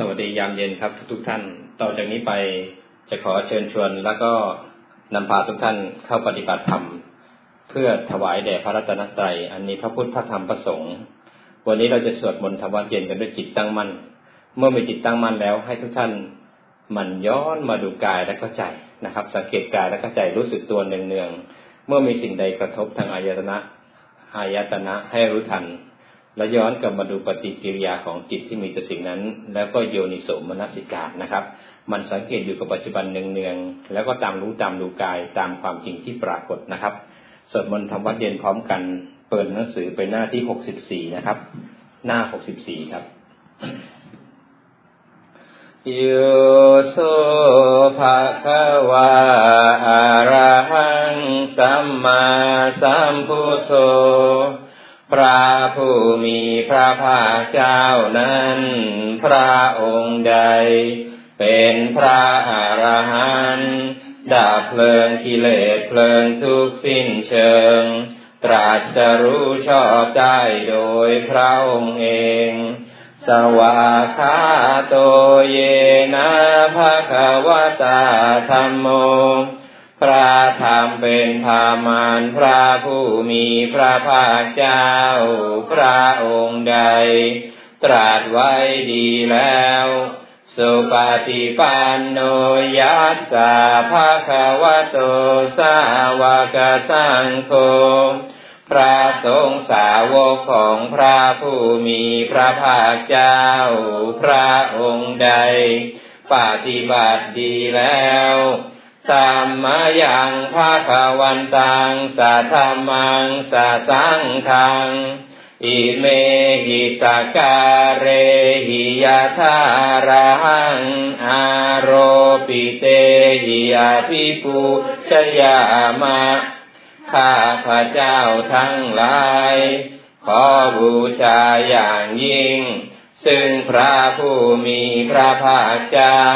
สวัสดียามเย็นครับ ทุกท่าน ต่อจากนี้ไปจะขอเชิญชวน แล้วก็นำพาทุกท่านเข้าปฏิบัติธรรม เพื่อถวายแด่พระรัตนตรัย อันนี้พระพุทธพระธรรมพระสงฆ์วันนี้เราจะสวดมนต์ธรรมวัดเย็นกันด้วยจิตตั้งมั่น เมื่อมีจิตตั้งมั่นแล้ว ให้ทุกท่านมันย้อนมาดูกายและก็ใจนะครับ สังเกตกายและก็ใจรู้สึกตัวเนืองๆเมื่อมีสิ่งใดกระทบทางอายตนะอายตนะให้รู้ทัน แล้วย้อนกลับมาดูปฏิกิริยาของจิตที่มีต่อสิ่งนั้น แล้วก็โยนิโสมนสิกานะครับ มันสังเกตอยู่กับปัจจุบันเนืองๆแล้วก็ตามรู้ตามดูกายตามความจริงที่ปรากฏนะครับสวดมนต์ทำวัดเย็นพร้อมกัน เปิดหนังสือไปหน้าที่หกสิบสี่นะครับ หน้าหกสิบสี่ครับโยโสภะคะวาอะระหังสัมมาสัมพุทโธ พระผู้มีพระภาคเจ้านั้น พระองค์ใด เป็นพระอรหันต์ดับเพลิงกิเลสเพลิงทุกสิ้นเชิง ตรัสรู้ชอบได้โดยพระองค์เอง สวาคาโตเยนะภะคะวะตาธรรมโม พระธรรมเป็นธรรมานพระผู้มีพระภาคเจ้า พระองค์ใด ตรัสไว้ดีแล้ว สุปฏิปันโนยัสสะภะคะวะโตสาวกสังโฆพระสงฆ์สาวกของพระผู้มีพระภาคเจ้า พระองค์ใด ปฏิบัติดีแล้ว สัมมายังภาควันตังสัทธมังสัสังขังอิเมหิสการเรหิยาธารังอารปิเตหิยาภิปุชยามะข้าพระเจ้าทั้งหลาย ขอบูชาอย่างยิ่ง ซึ่งพระผู้มีพระภาคเจ้า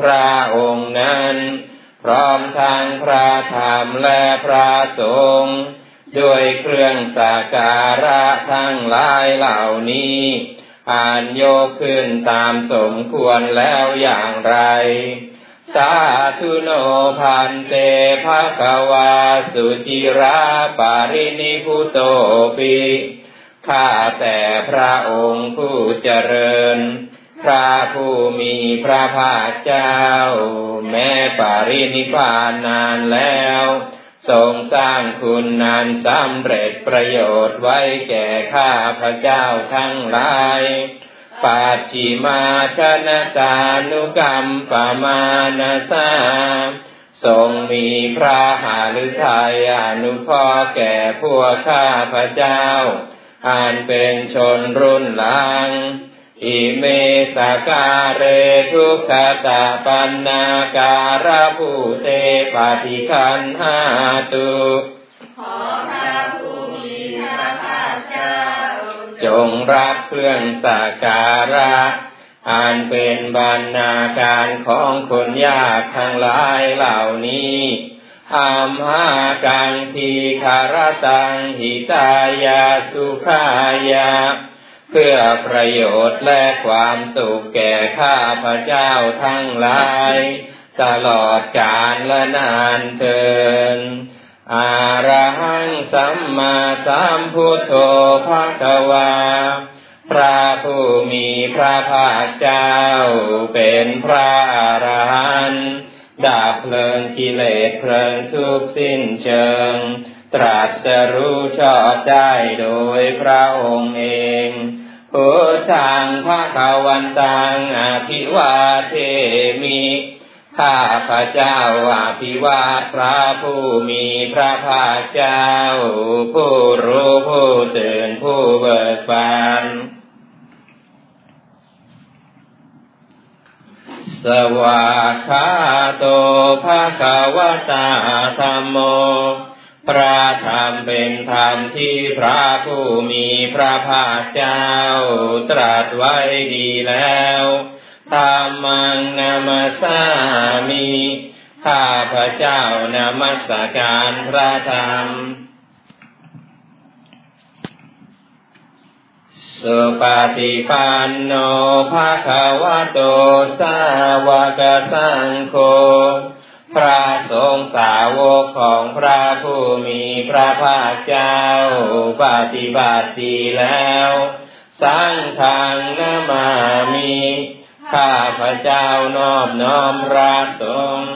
พระองค์นั้น พร้อมทางพระธรรมและพระสงฆ์ด้วยเครื่องสักการะทั้งหลายเหล่านี้อ่านโยกขึ้นตามสมควรแล้วอย่างไร สาธุโนพันเตภะคะวาสุจิราปารินิพุโตปิข้าแต่พระองค์ผู้เจริญ พระผู้มีพระภาคเจ้า แม้ปารินิพานนานแล้ว ทรงสร้างคุณนานสำเร็จประโยชน์ไว้แก่ข้าพระเจ้าทั้งหลายปัจฉิมาชนะตานุกรรมปมานาสาทรงมีพระหาฤทัยอนุเคราะห์แก่พวกข้าพระเจ้าอันเป็นชนรุ่นหลัง อิเมสการเรทุกขตาปันนาการะภูเตปฏิคันหาตุขอพระผู้มีพระภาคเจ้าจงรับเครื่องสักการะ อันเป็นบรรณาการของคนยากทั้งหลายเหล่านี้อัมหากังทีคารตังหิตายาสุขายา เพื่อประโยชน์และความสุขแก่ข้าพระเจ้าทั้งหลาย ตลอดกาลและนานเทินอาระหังสัมมาสัมพุทโธภะคะวา พระผู้มีพระภาคเจ้าเป็นพระอรหันต์ดับเพลิงกิเลสเพลิงทุกสิ้นเชิง ตรัสรู้ชอบได้โดยพระองค์เอง พุทธังพระาวันตังอภิวาเทมิข้าพระเจ้าอภิวาทพระผู้มีพระภาคเจ้า ผู้รู้ผู้ตื่นผู้เบิกบานสวากขาโตภะคะวะตาธรรมโม พระธรรมเป็นธรรมที่พระผู้มีพระภาคเจ้า ตรัสไว้ดีแล้วธรรมังนามาสามีข้าพระเจ้านามัสการพระธรรม สุปฏิปันโนภะคะวะโตสาวกสังโฆ พระสงฆ์สาวกของพระผู้มีพระภาคเจ้าปฏิบัติดีแล้วสังฆังนามามิข้าพระเจ้านอบน้อมพระสงฆ์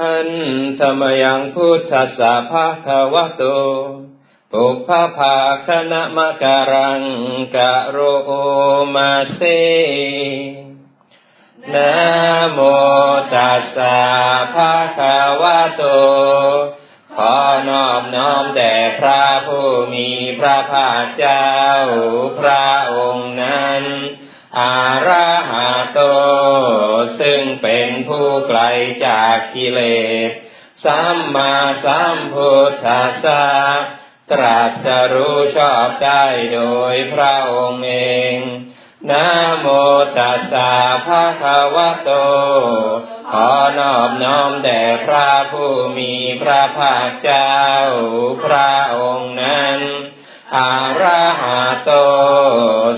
หันธรรมยังพุทธสาภาควะโต ปุพพภาคณมการังกะโรมาเซนะโมตัสสะภะคะวะโต ขอนอบน้อมแด่พระผู้มีพระภาคเจ้าพระองค์นั้น อาระหะโต ซึ่งเป็นผู้ไกลจากกิเลส สัมมาสัมพุทธัสสะ ตรัสรู้ชอบได้โดยพระองค์เองนะโมตัสสะภะคะวะโต ขอนอบน้อมแด่พระผู้มีพระภาคเจ้า พระองค์นั้นอาระหะโต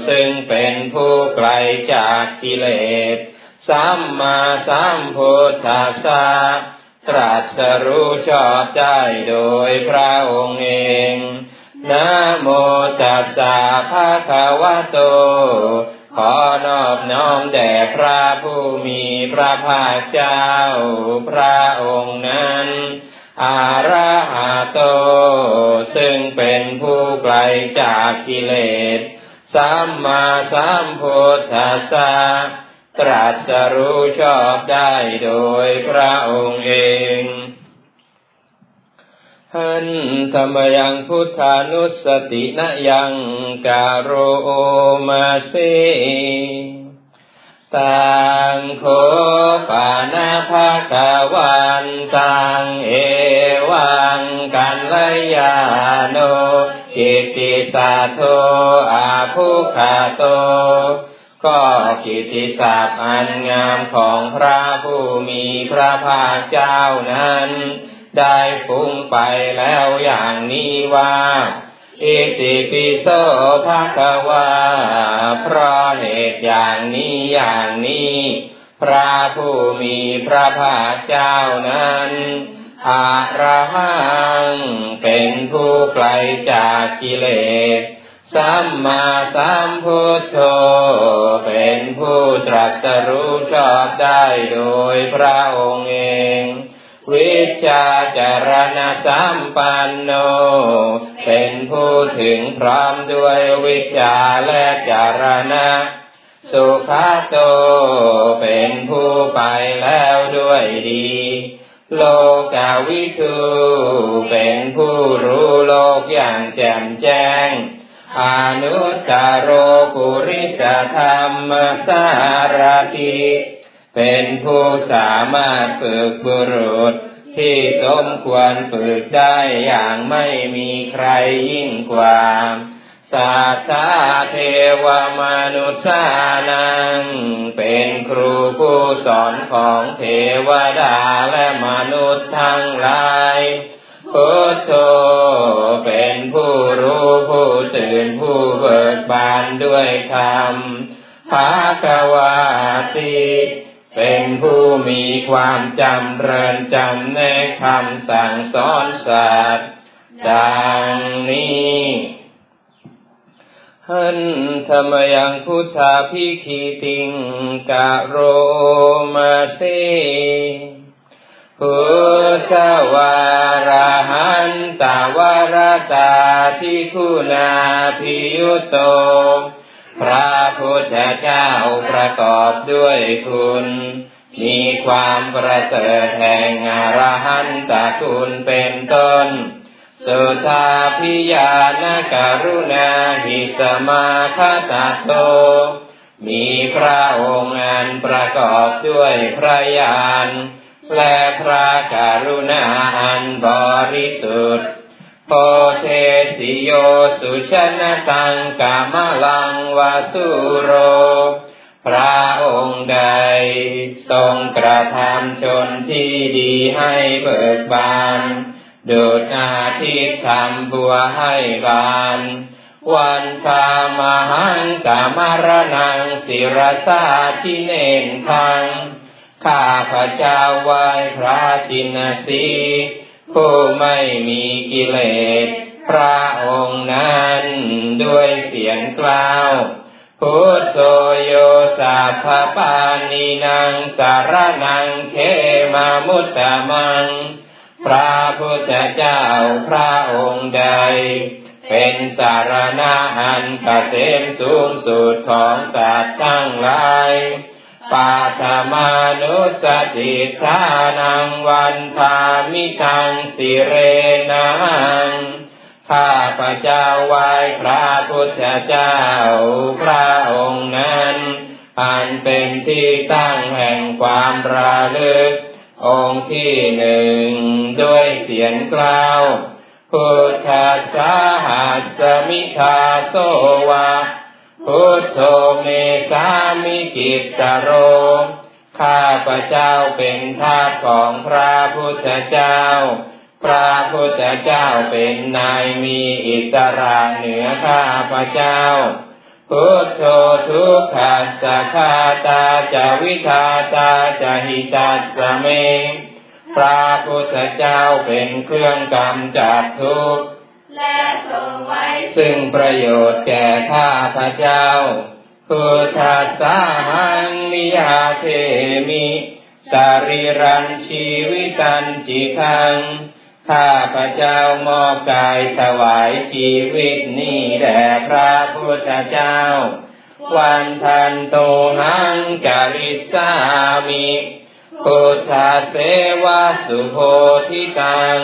ซึ่งเป็นผู้ไกลจากกิเลส สัมมาสัมพุทธัสสะ ตรัสรู้ชอบได้โดยพระองค์เองนะโมตัสสะภะคะวะโต ขอนอบน้อมแด่พระผู้มีพระภาคเจ้า พระองค์นั้นอาระหะโต ซึ่งเป็นผู้ไกลจากกิเลส สัมมาสัมพุทธัสสะ ตรัสรู้ชอบได้โดยพระองค์เองหันธรรมยังพุทธานุสตินยังการโรมาเสตังโคปานาภาคาวันตังเอวังกันลยาโนจิตติสาโทอาภุคาโต ก็กิติศัพท์อันงามของพระผู้มีพระภาคเจ้านั้น ได้ฟุ้งไปแล้วอย่างนี้ว่า อิติปิโสภะคะวาเพราะเหตุอย่างนี้อย่างนี้ พระผู้มีพระภาคเจ้านั้นอาระหังเป็นผู้ไกลจากกิเลส สัมมาสัมพุทโธเป็นผู้ตรัสรู้ชอบได้โดยพระองค์เอง วิชาจารณสัมปันโน เป็นผู้ถึงพร้อมด้วยวิชาและจารณะ สุขาโตเป็นผู้ไปแล้วด้วยดีโลกาวิทูเป็นผู้รู้โลกอย่างแจ่มแจ้ง อนุตตโรปุริสธรรมสารติเป็นผู้สามารถฝึกบุรุษที่สมควรฝึกได้อย่างไม่มีใครยิ่งกว่าสัตตาเทวมนุษานัง เป็นครูผู้สอนของเทวดาและมนุษย์ทั้งหลาย พุทโธเป็นผู้รู้ผู้ตื่นผู้เบิกบานด้วยธรรมภาควาติเป็นผู้มีความจำเริญจำในคำสั่งสอนสัตว์ดังนี้หันธรรมยังพุทธาพิคีติงกะโรมาเส พุทธวารหันตวารตาทิคุณาพิยุโต พระพุทธเจ้าประกอบด้วยคุณ มีความประเสริฐแห่งอรหันตคุณเป็นต้น สุทาพิยานการุณาหิสมาคตาโต มีพระองค์อันประกอบด้วยพระญาณ และพระการุณาอันบริสุทธิ์โพเทสิโยสุชนะตังกามลังวาสุโร พระองค์ใด ทรงกระทำชนที่ดีให้เบิกบานดุดอาทิตย์ทำบัวให้บาน วันทามหังกามรนังศิรสาทิเนนทัง ข้าพระเจ้าไหว้พระจินสีผู้ไม่มีกิเลส พระองค์นั้นด้วยเสียงกล่าวพุทโธโยสัพปานีนังสารนังเขมามุตตะมัง พระพุทธเจ้าพระองค์ใด เป็นสารณะอันเกษมสูงสุดของสัตว์ทั้งหลาย ปาธมานุสติทานังวันทามิทังสิเรนังข้าพระเจ้าไหว้พระพุทธเจ้าพระองค์นั้น อันเป็นที่ตั้งแห่งความระลึก องค์ที่หนึ่งด้วยเสียงกล่าวพุทธสสะหัสมิทาโสวะ พุทโธเมสามิกิสโร ข้าพระเจ้าเป็นทาสของพระพุทธเจ้า พระพุทธเจ้าเป็นนายมีอิสระเหนือข้าพระเจ้า พุทโธทุกขัสสะคาตาจะวิทาตาจะหิตัสสเม พระพุทธเจ้าเป็นเครื่องกำจัดทุกข์ และทรงไว้ ซึ่งประโยชน์แก่ข้าพระเจ้าพุทธัสสะหังมิยาเทมิสารีรันชีวิตันจิทัง ข้าพระเจ้ามอบกายถวายชีวิตนี้แด่พระพุทธเจ้า วันทันโตหังจาริสามิพุทธเสวะสุโพธิตัง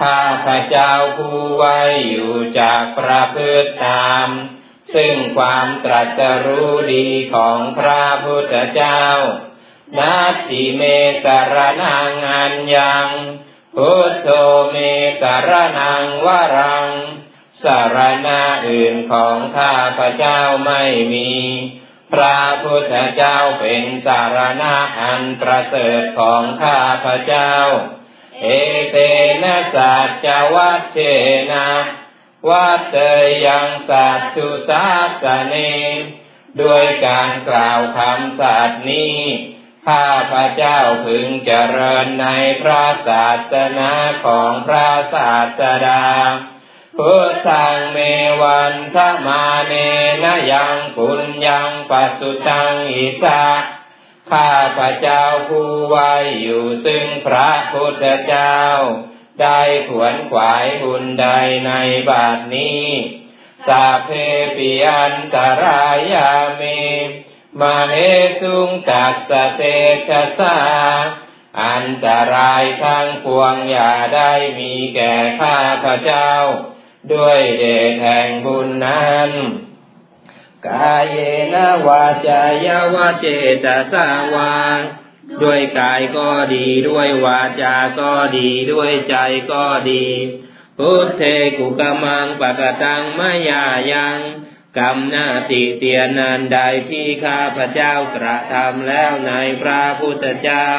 ข้าพระเจ้าผู้ไว้อยู่จากประพฤติตามซึ่งความตรัสรู้ดีของพระพุทธเจ้า นาทิเมสารนังอันยัง พุทโธเมสารนังวรัง สารณะอื่นของข้าพระเจ้าไม่มี พระพุทธเจ้าเป็นสารณะอันประเสริฐของข้าพระเจ้า เอเตนะสัจวัชเชนะวัตเตยังสัตตุสาสเนด้วยการกล่าวคำสัตย์นี้ ข้าพระเจ้าพึงเจริญในพระศาสนาของพระศาสดาพุทธังเมวันทมาเนนยังปุญญังปัสสุตังอิสา ข้าพระเจ้าผู้ไว้อยู่ซึ่งพระพุทธเจ้า ได้ขวนขวายบุญใดในบาทนี้สาเพปิอันตรายาเมมาเฮสุงตัสเตชะสาอันตรายทั้งปวงอย่าได้มีแก่ข้าพระเจ้า ด้วยเดชแห่งบุญนั้น กายเยนวาจายาวาเจตสาวาด้วยกายก็ดีด้วยวาจาก็ดีด้วยใจก็ดีพุทเทกุกมังปะกตังมายายังกรรมหน้าติเตียนันใดที่ข้าพระเจ้ากระทำแล้วในพระพุทธเจ้า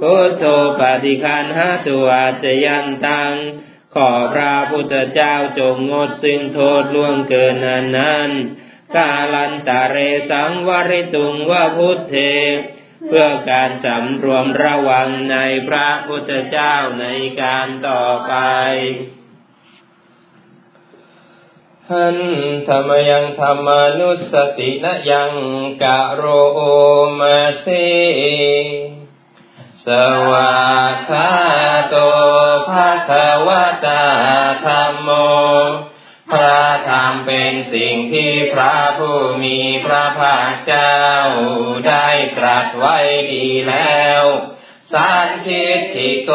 พุทโธปฏิคันหาตัวจยันตัง ขอพระพุทธเจ้าจงงดซึ่งโทษล่วงเกินนั้นนั้น กาลันตาเรสังวริตุงวพุทเท เพื่อการสำรวมระวังในพระพุทธเจ้าในการต่อไปหันธรรมยังธรรมานุสตินะยังกะโรมาเสสวาคาโตภะคะวะตาธรรมโม พระธรรมเป็นสิ่งที่พระผู้มีพระภาคเจ้าได้ตรัสไว้ดีแล้ว สันทิฏฐิโก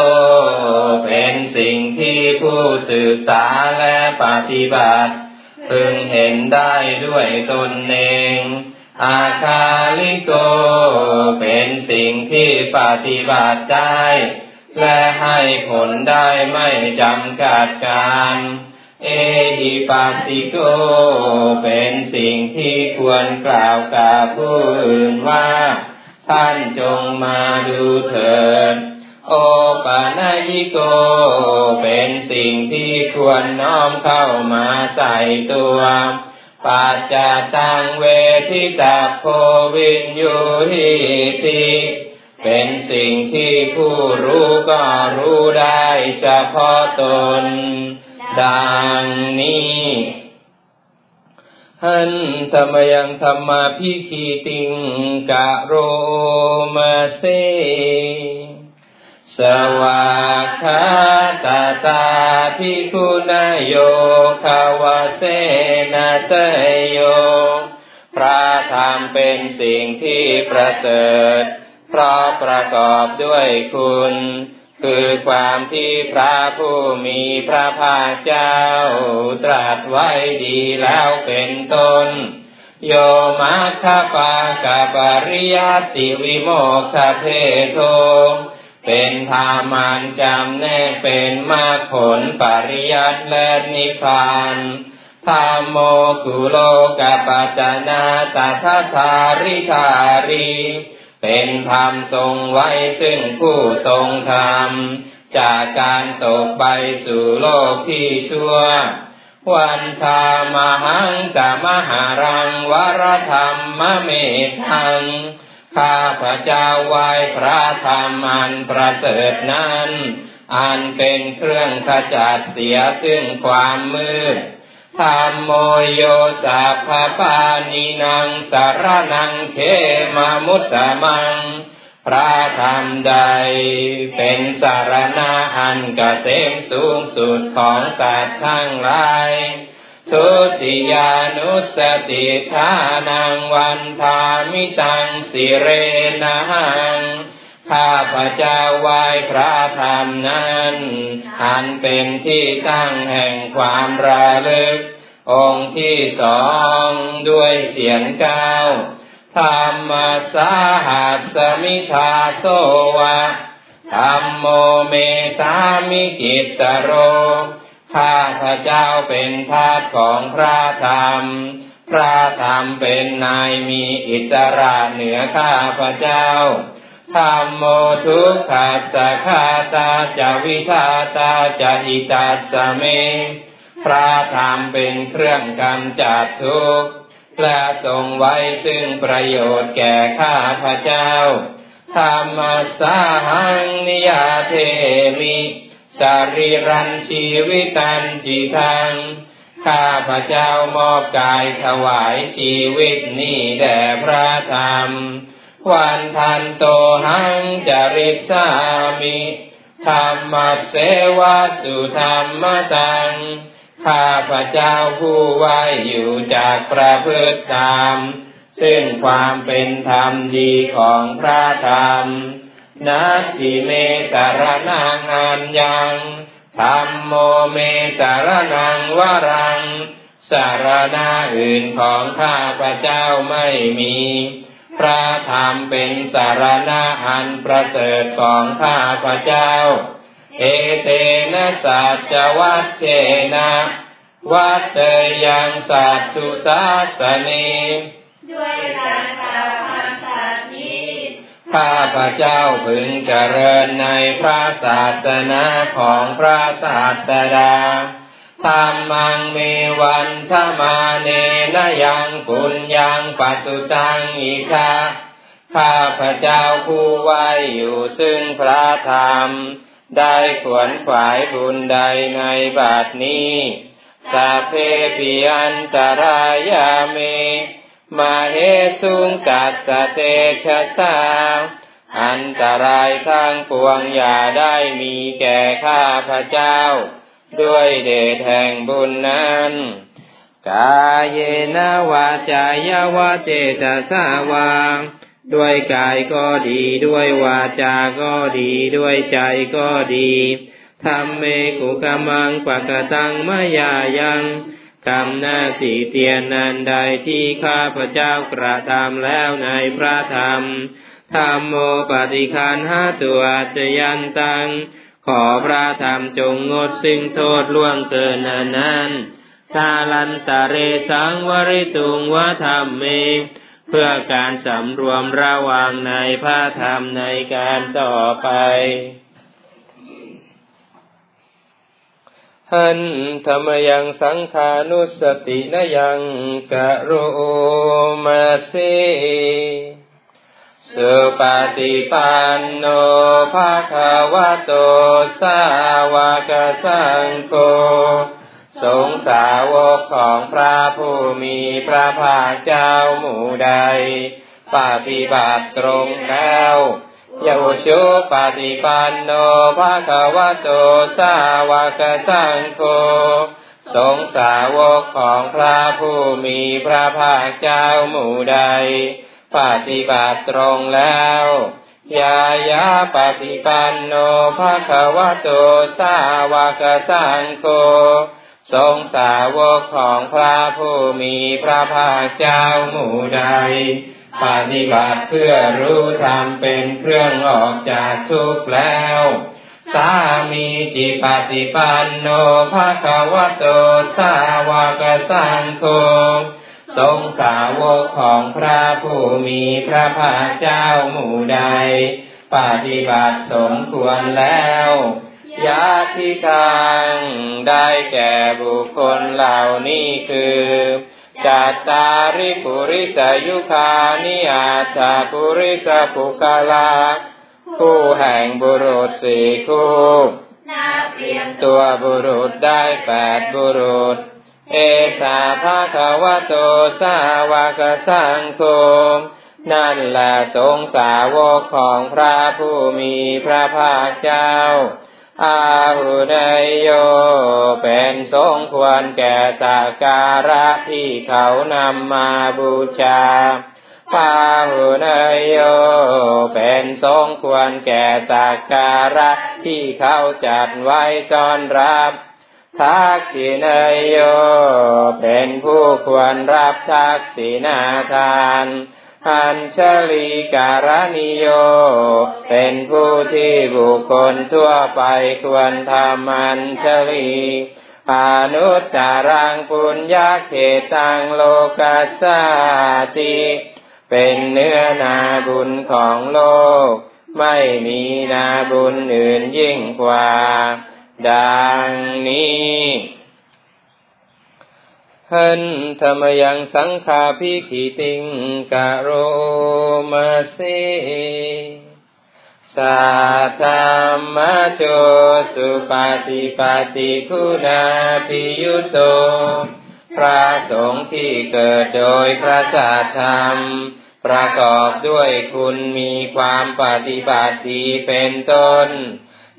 เป็นสิ่งที่ผู้ศึกษาและปฏิบัติ พึงเห็นได้ด้วยตนเอง อาคาลิโก เป็นสิ่งที่ปฏิบัติได้ และให้ผลได้ไม่จำกัดการ เอหิปัสสิโก เป็นสิ่งที่ควรกล่าวกับผู้อื่นว่า ท่านจงมาดูเถิด โอปานายิโก เป็นสิ่งที่ควรน้อมเข้ามาใส่ตัวปัจจตังเวทิตาโควินยูหิติเป็นสิ่งที่ผู้รู้ก็รู้ได้เฉพาะตน ดังนี้หันธรรมยังธรรมาพิคีติงกะโรมาเซสวากขาตาตาพิคุณโยคาวาเสนาเตโย พระธรรมเป็นสิ่งที่ประเสริฐ เพราะประกอบด้วยคุณ คือความที่พระผู้มีพระภาคเจ้า ตรัสไว้ดีแล้วเป็นต้น โยมัคคปากาปริยติวิโมกขเพโทเป็นธามันจำแนกเป็นมาผลปริยัติและนิพพานธรรมโมกุโลกปัจนาตถาธาริธารี เป็นธรรมทรงไว้ซึ่งผู้ทรงธรรม จากการตกไปสู่โลกที่ชั่ว วันธามหังกามหารังวรธรรมเมทัง ข้าพระเจ้าไหวพระธรรมอันประเสริฐนั้น อันเป็นเครื่องขจัดเสียซึ่งความมืด ธรรมโมโยสัพพานินังสารนังเขมามุตตมัง พระธรรมใด เป็นสารณะอันกเกษมสูงสุดของสัตว์ทั้งหลาย ทุติยานุสติทานังวันทามิตังสิเรนะหัง ข้าพระเจ้าไหว้พระธรรมนั้นอันเป็นที่ตั้งแห่งความระลึก องค์ที่สองด้วยเศียรเกล้า ธัมมัสสาหัสมิทาโสวะธัมโมเมสามิกิสสะโร ข้าพระเจ้าเป็นทาสของพระธรรม พระธรรมเป็นนายมีอิสระเหนือข้าพระเจ้า ธรรมโมทุกขัสสะคาตาจะวิทาตาจะอิตาสเม พระธรรมเป็นเครื่องกำจัดทุกข์และทรงไว้ซึ่งประโยชน์แก่ข้าพระเจ้า ธรรมสาหังนิยาเทมิสรีรันชีวิตันจิทัง ข้าพระเจ้ามอบกายถวายชีวิตนี้แด่พระธรรม วันทันโตหังจริสามิธรรมเสวะสุธรรมตัง ข้าพระเจ้าผู้ไว้อยู่จากประพฤติธรรม ซึ่งความเป็นธรรมดีของพระธรรม นัตถิเมสารนังอันยังธรรมโมเมสารนังวรัง สารณาอื่นของข้าพระเจ้าไม่มี พระธรรมเป็นสารณะอันประเสริฐของข้าพระเจ้า เอเตนะสัจวัตเชนะวัตเตยังสัตตุสาสเนด้วยการกล่าวคำสัตย์นี้ข้าพระเจ้าพึงเจริญในพระศาสนาของพระศาสดา ธรรมังเมวันธมาเนนยังปุญญังปัสสุตังอิคาข้าพระเจ้าผู้ไว้อยู่ซึ่งพระธรรม ได้ขวนขวายบุญใดในบัดนี้สัพเพปิอันตรายาเม มาเหสุงกัสเตชะสาอันตรายทั้งปวงอย่าได้มีแก่ข้าพระเจ้า ด้วยเดชแห่งบุญนั้น กายเยนวาจายวาเจตสาวางด้วยกายก็ดี ด้วยวาจาก็ดี ด้วยใจก็ดีทำเมกุกมังปะกะตังมายายังกรรมหน้าสีเตียนนันใดที่ข้าพระเจ้ากระทำแล้วในพระธรรมธรรมโมปฏิคันห้าตัวจะยันตัง ขอพระธรรมจงงดสิ่งโทษล่วงเกินนั้นทาลันตะเรสังวริตุงวธรรมเม เพื่อการสำรวมระวังในพระธรรมในการต่อไปหันธรรมยังสังขานุสตินยังกะโรมาเส สุปฏิปันโนภาควะโตสาวกสังโฆสงสาวกของพระผู้มีพระภาคเจ้าหมู่ใด ปฏิบัติตรงแล้วยาชุปฏิปันโนภาควะโตสาวกสังโฆสงสาวกของพระผู้มีพระภาคเจ้าหมู่ใด ปฏิบัติตรงแล้วยายาปฏิปันโนภะคะวะโตสาวกสังโฆทรงสาวกของพระผู้มีพระภาคเจ้าหมู่ใด ปฏิบัติเพื่อรู้ธรรมเป็นเครื่องออกจากทุกข์แล้ว สามีจิปฏิปันโนภะคะวะโตสาวกสังโฆ ทรงสาวกของพระผู้มีพระภาคเจ้าหมู่ใด ปฏิบัติสมควรแล้วยาทิทางได้แก่บุคคลเหล่านี้คือจัตตาริปุริสยุคานิอาชาปุริสปุกาลาคู่แห่งบุรุษสี่คู่ตัวบุรุษได้แปดบุรุษ เอสาภาควโตสาวกสังโฆนั่นแหละสงสาวกของพระผู้มีพระภาคเจ้า อาหุเนยโย เป็นสงควรแก่สักการะที่เขานำมาบูชาปาหุเนยโย เป็นสงควรแก่สักการะที่เขาจัดไว้ต้อนรับ ทักษินายโย เป็นผู้ควรรับทักษินาทานอัญชลีการณิโย เป็นผู้ที่บุคคลทั่วไปควรทำอัญชลีอนุตตารังปุญญาเขตังโลกัสสาติ เป็นเนื้อนาบุญของโลก ไม่มีนาบุญอื่นยิ่งกว่า ดังนี้หันธรรมยังสังขาพิกิติงกะโรมาเสสัทธรรมโจสุปฏิปฏิคุณาภิยุโต พระสงฆ์ที่เกิดโดยพระศาสธรรม ประกอบด้วยคุณมีความปฏิบัติเป็นต้น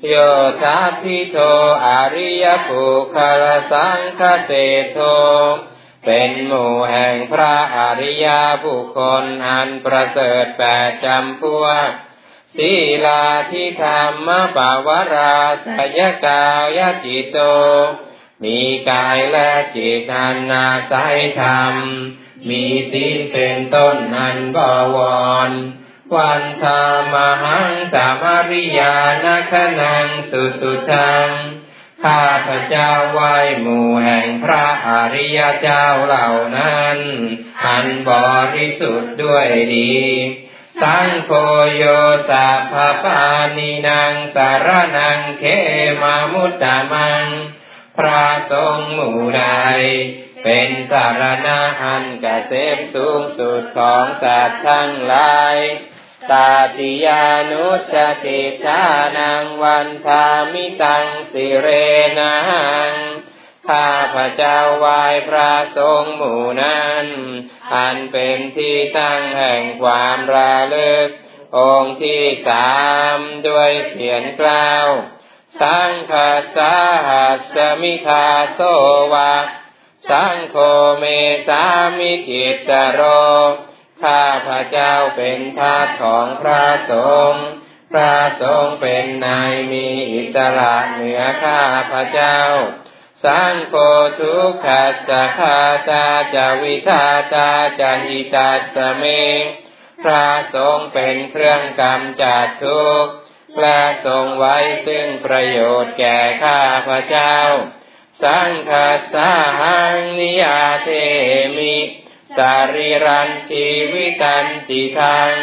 โยธาพิโทอริยภูคารสังคเตโท เป็นหมู่แห่งพระอริยบุคคลอันประเสริฐแปดจำพวกศีลาทิธรรมปาวราสยกายจิตโต มีกายและจิตอันนาสัยธรรม มีศีลเป็นต้นอันบวร วันธามหังสามาริยานาคนังสุสุทัง ข้าพระเจ้าไหวหมู่แห่งพระอริยเจ้าเหล่านั้น อันบริสุทธิ์ด้วยดี สังโฆโยสัพพปานินางสารนังเขมามุตตามัง พระทรงหมู่ใดเป็นสารณะอันกเกษมสูงสุดของสัตว์ทั้งหลาย ตาติยานุสติชานังวันทามิตังสิเรนังข้าพระเจ้าวายพระทรงหมู่นั้น อันเป็นที่ตั้งแห่งความระลึก องค์ที่สามด้วยเสียงกล่าว สังฆาสาหัสมิทาโสวะ สังโฆเมสามิกิสโร ข้าพระเจ้าเป็นทาสของพระสงฆ์ พระสงฆ์เป็นนายมีอิสระเหนือข้าพระเจ้า สังโฆทุกขัสสะคาตาจาวิทาตาจาหิตาสเม พระสงฆ์เป็นเครื่องกำจัดทุกข์และทรงไว้ซึ่งประโยชน์แก่ข้าพระเจ้า สังฆาสาหังนิยาเทมิ สารีรันชีวิตันติทาง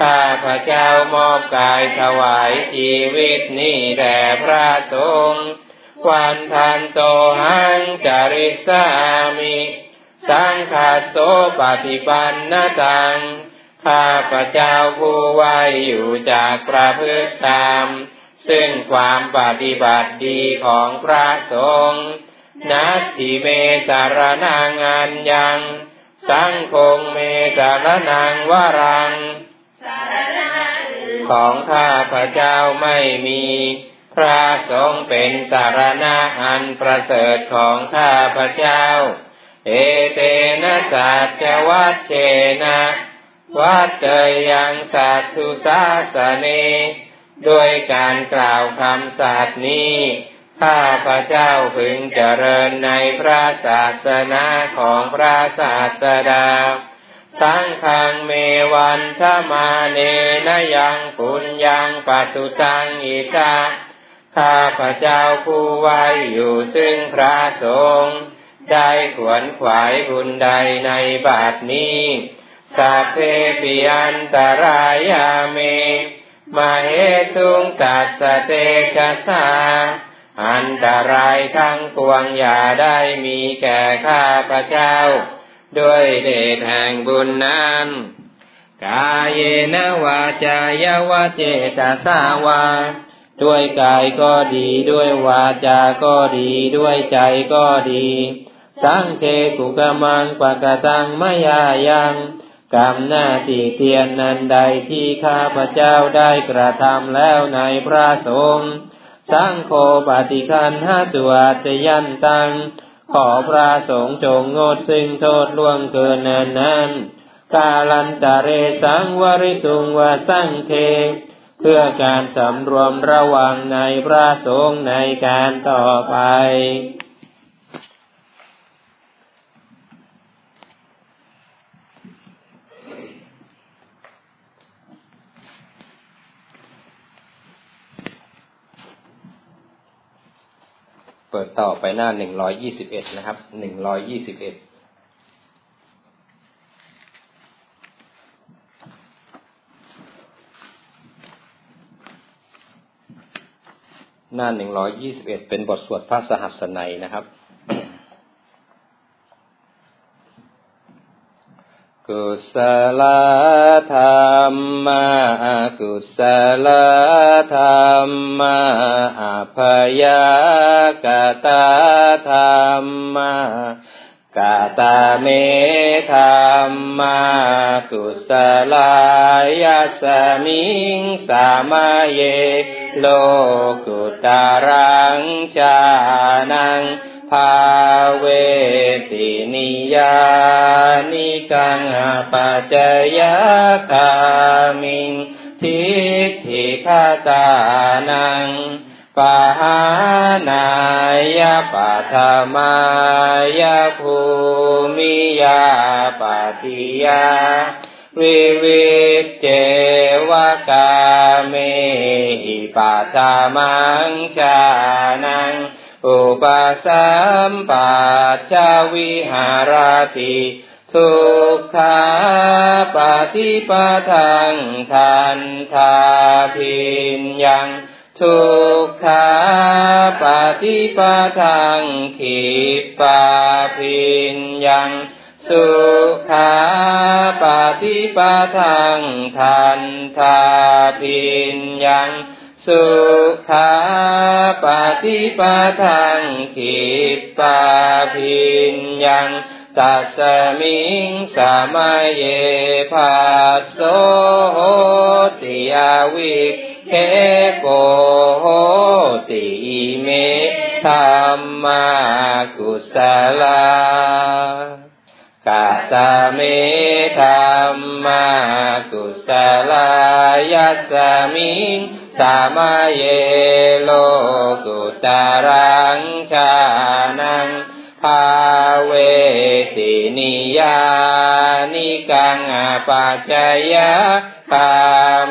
ข้าพระเจ้ามอบกายถวายชีวิตนี้แด่พระสงฆ์วันทันโตหังจาริสามิ สังฆาโสปฏิปันนตัง ข้าพระเจ้าผู้ไว้อยู่จากประพฤติตาม ซึ่งความปฏิบัติดีของพระสงฆ์นัตถิเมสารนังอันยัง สังคงเมสารนังวรัง ของข้าพระเจ้าไม่มี พระสงฆ์เป็นสารณะอันประเสริฐของข้าพระเจ้า เอเตนะสัจวัตเชนะวัดเตยังสัตทุสาสเน ด้วยการกล่าวคำสัตย์นี้ ข้าพระเจ้าพึงเจริญในพระศาสนาของพระศาสดา สังฆังเมวันทมาเนนยังปุญญังปัสุตังอิตาข้าพระเจ้าผู้ไว้อยู่ซึ่งพระสงฆ์ได้ขวนขวายบุญใดในบาทนี้สัพเพปิอันตรายาเมมาเหตุงตัสเตชะสา อันตรายทั้งปวงอย่าได้มีแก่ข้าพระเจ้า ด้วยเดชแห่งบุญนั้นกายเยนวาจายวาเจตสาวา ด้วยกายก็ดีด้วยวาจาก็ดีด้วยใจก็ดี สังเคกุกมังปะกตังมยายังกรรมหน้าที่เทียนนันใดที่ข้าพระเจ้าได้กระทำแล้วในพระสงฆ์ สังโฆปฏิคันหาตัวจะยันตัง ขอพระสงฆ์จงงดซึ่งโทษล่วงเกินนั้นนั้นกาลันตะเรสังวริตุงวาสังเคเพื่อการสำรวมระวังในพระสงฆ์ในการต่อไป เปิดต่อไปหน้าหนึ่งร้อยยี่สิบเอ็ดนะครับ หนึ่งร้อยยี่สิบเอ็ด หน้าหนึ่งร้อยยี่สิบเอ็ดเป็นบทสวดพระสหัสนัยนะครับ กุศลธรรมะกุศลธรรมะอภยกตาธรรมะกาตาเมธรรมะกุศลายสมิงสามเย โลกุตารังจานัง ภาเวตินิยานิกังปัจจยคามิงทิฏฐิคาตานังปะหานายาปัทมายาภูมิยาปฏิยา วิวิเจวกาเมหิปัตมังชานัง อุปสัมปัจจวิหารติทุกขาปฏิปทังทันทาพินยังทุกขาปฏิปทังขีปาพินยังสุขาปฏิปทังทันทาพินยัง สุขาปฏิปทังขิปาพินยังตัสมิงสามาเยภาโสโหติยาวิเคโกโหติเมธรรมากุสลากาตเมธรรมากุสลายัสมิง สามเยโลกุตารังชานังภาเวตินิยานิกังอาปัจจยะคา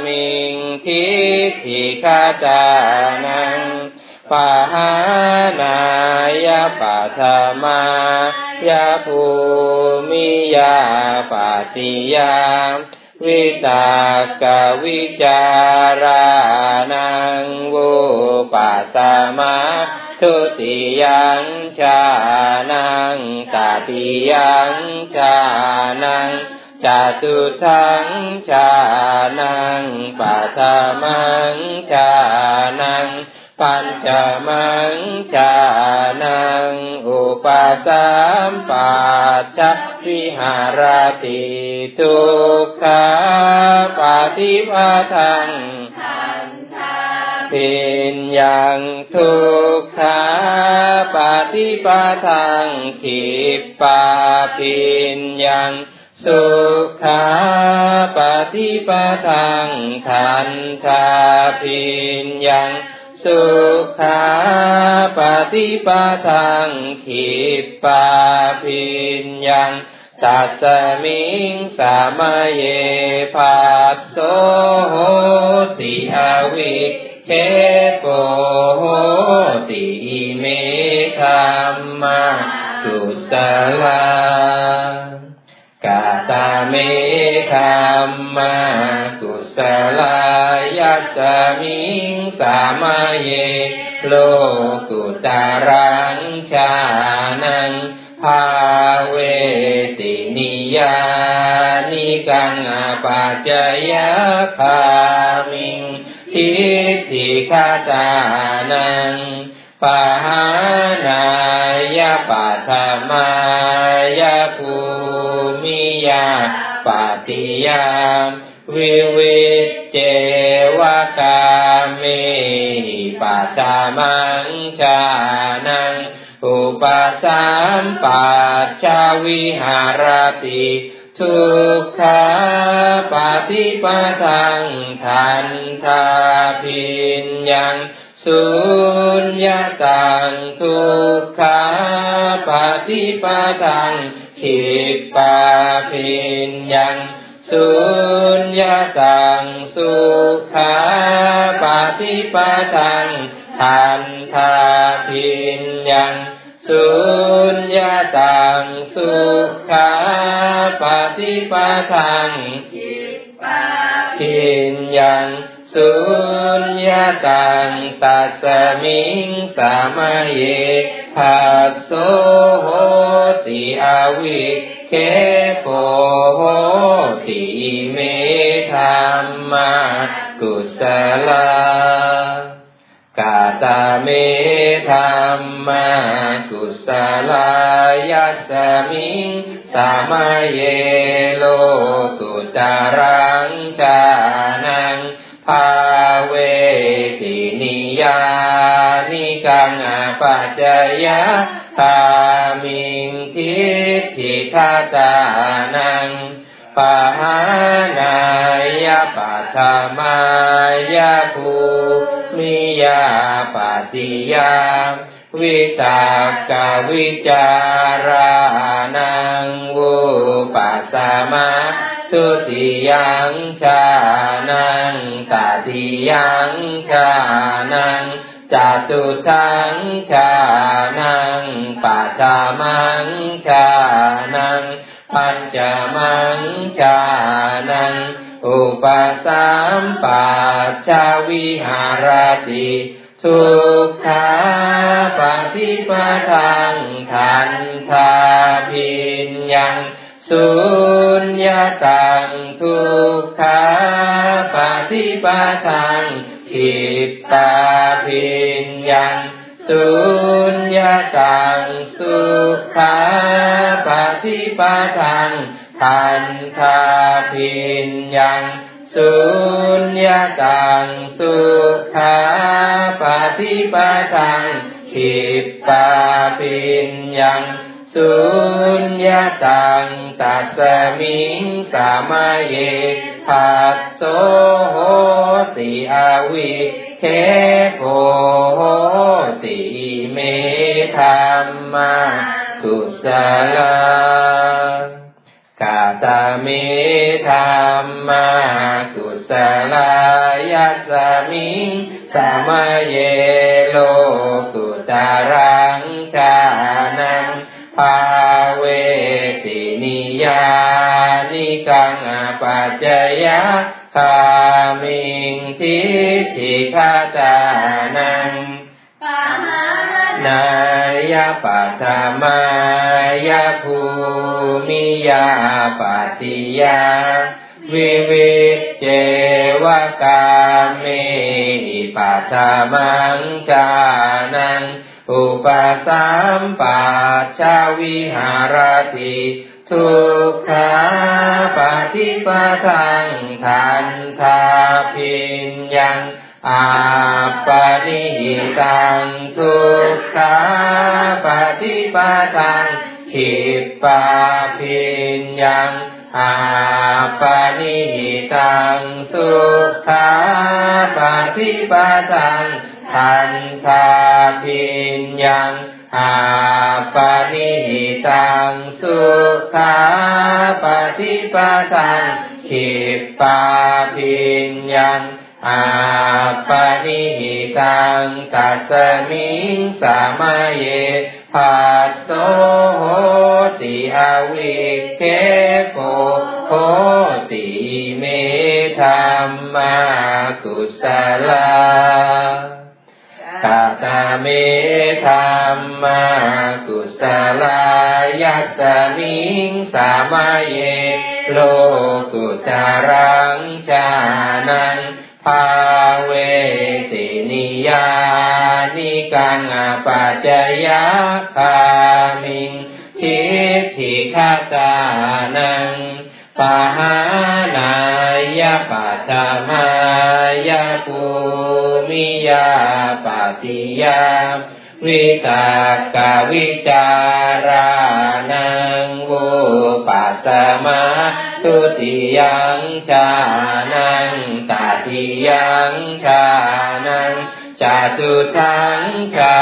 มิงทิฏฐิคาตานังปะหานายาปัทมายาภูมิยาปฏิยา วิตากวิจารานังวุปัสมาทุติยังชานังตติยังชานังจตุทังชานังปัทมังชานัง ปัญจมังชานังอุปสัมปัชชวิหารติทุกขาปฏิปทังปินยังทุกขาปฏิปทังขิปปาปินยังสุขาปฏิปทังทันทาปินยัง สุขาปฏิปทังขิปปาปินยังตัสมิงสามเยปัสโสติอวิเคโปโหติเมธรรมาสุสลา กาตาเมธรรมากุสลายัสมิงสามเย โลกุตารังชานังภาเวตินิยานิกังอปัจจยคามิงทิฏฐิคาตานังปหานายปัทมา ปฏิยาวิวิเจวกาเมปัจจามังชานัง อุปสัมปัชชาวิหารติทุกขาปฏิปทังทันทาพินยังสุญญาตังทุกขาปฏิปทังขิปา พินยังสุญญาตังสุขาปฏิปทังทันทาพินยังสุญญาตังสุขาปฏิปทังพินยัง สุญญาตังตัสมิงสามเยภัสโสโหติอวิเคโปโหติเมธรรมากุสลากาตาเมธรรมากุสลายัสมิงสามเยโลกุตารังชาานิกังอปัจจยะตามิงทิฏฐิคาตานังปะหานายาปัทมายาภูมิยาปฏิยาวิตากวิจารานังวุปัสสมา ทุติยังชานังตาติยังชานังจตุทังชานังปัจามังชานังปัญจมังชานังอุปสัมปัชชาวิหารติทุกขาปฏิปทังทันทาพินยัง สุญญาตังทุกขาปฏิปทังขิปตาพินยังสุญญาตังสุขาปฏิปทังทันทาพินยังสุญญาตังสุขาปฏิปทังขิปตาพินยัง สุญญาตังตัสมิงสามเยภัสโสโหติอวิเคโพโหติเมธรรมากุสลากาตาเมธรรมากุสลายัสมิงสามเย ยานิกังปัจจยะคามิงทิฏฐิคาตานังปหานายปัตมายภูมิยาปฏิยา วิวิเจวกาเมปัสมังจานังอุปสัมปัชชาวิหารติ ทุกขาปฏิปทังทันทาพิญญังอาปนิหิตังทุกขาปฏิปทังขิปปาพิญญังอาปนิหิตังสุขาปฏิปทังทันทาพิญญัง อาปนิหิตังสุขาปฏิปทังขิปาพิญญังอาปนิหิตังตัสมิงสามเยปัสโสโหติอวิเคโกโหติเมธรรมากุสลากาตาเม มากุสลายัสมิงสามาเยโลกุตารังชานังภาเวตินิยานิกังอปัจจยาคามิงทิฏฐิคาตานังปหานายาปัจมายาภูมิยาปฏิยา วิตากวิจารานังวุปัสมาทุติยังชานังตาติยังชานังจตุทังชา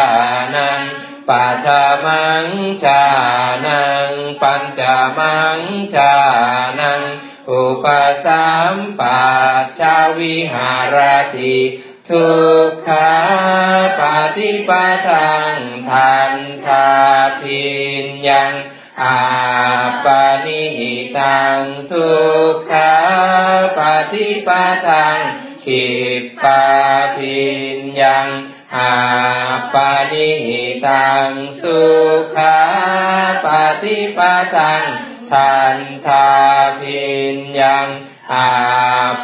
นังปัจมังชานังปัญจมังชานังอุปสัมปัชชาวิหารติ ทุกขาปฏิปทังทันทาพินยังอาปนิหิตังทุกขาปฏิปทังขิปาพินยังอาปนิหิตังสุขาปฏิปทังทันทาพินยังอา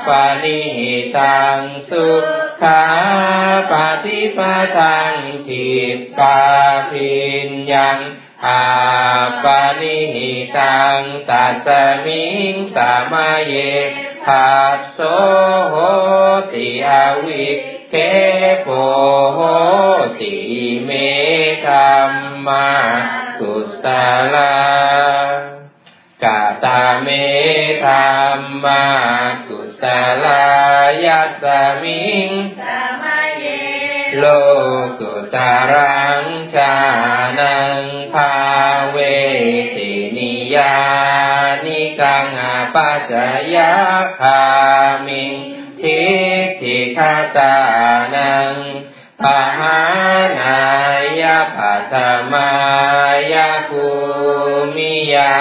ปนิหิตังสุขาปฏิปทังทิปาพินยังอาปนิหิตังตัสมิงสามาเยปัสโสโหติอวิเคโปโหติเมธรรมากุสลากาตาเมธรรมากุสลา ยัสมิงสามาเยโลกุตารังชานังภาเวตินิยานิกังอาปัจจยาคามิงทิฏฐิคาตานังปะหานายาปัตมายาภูมิยา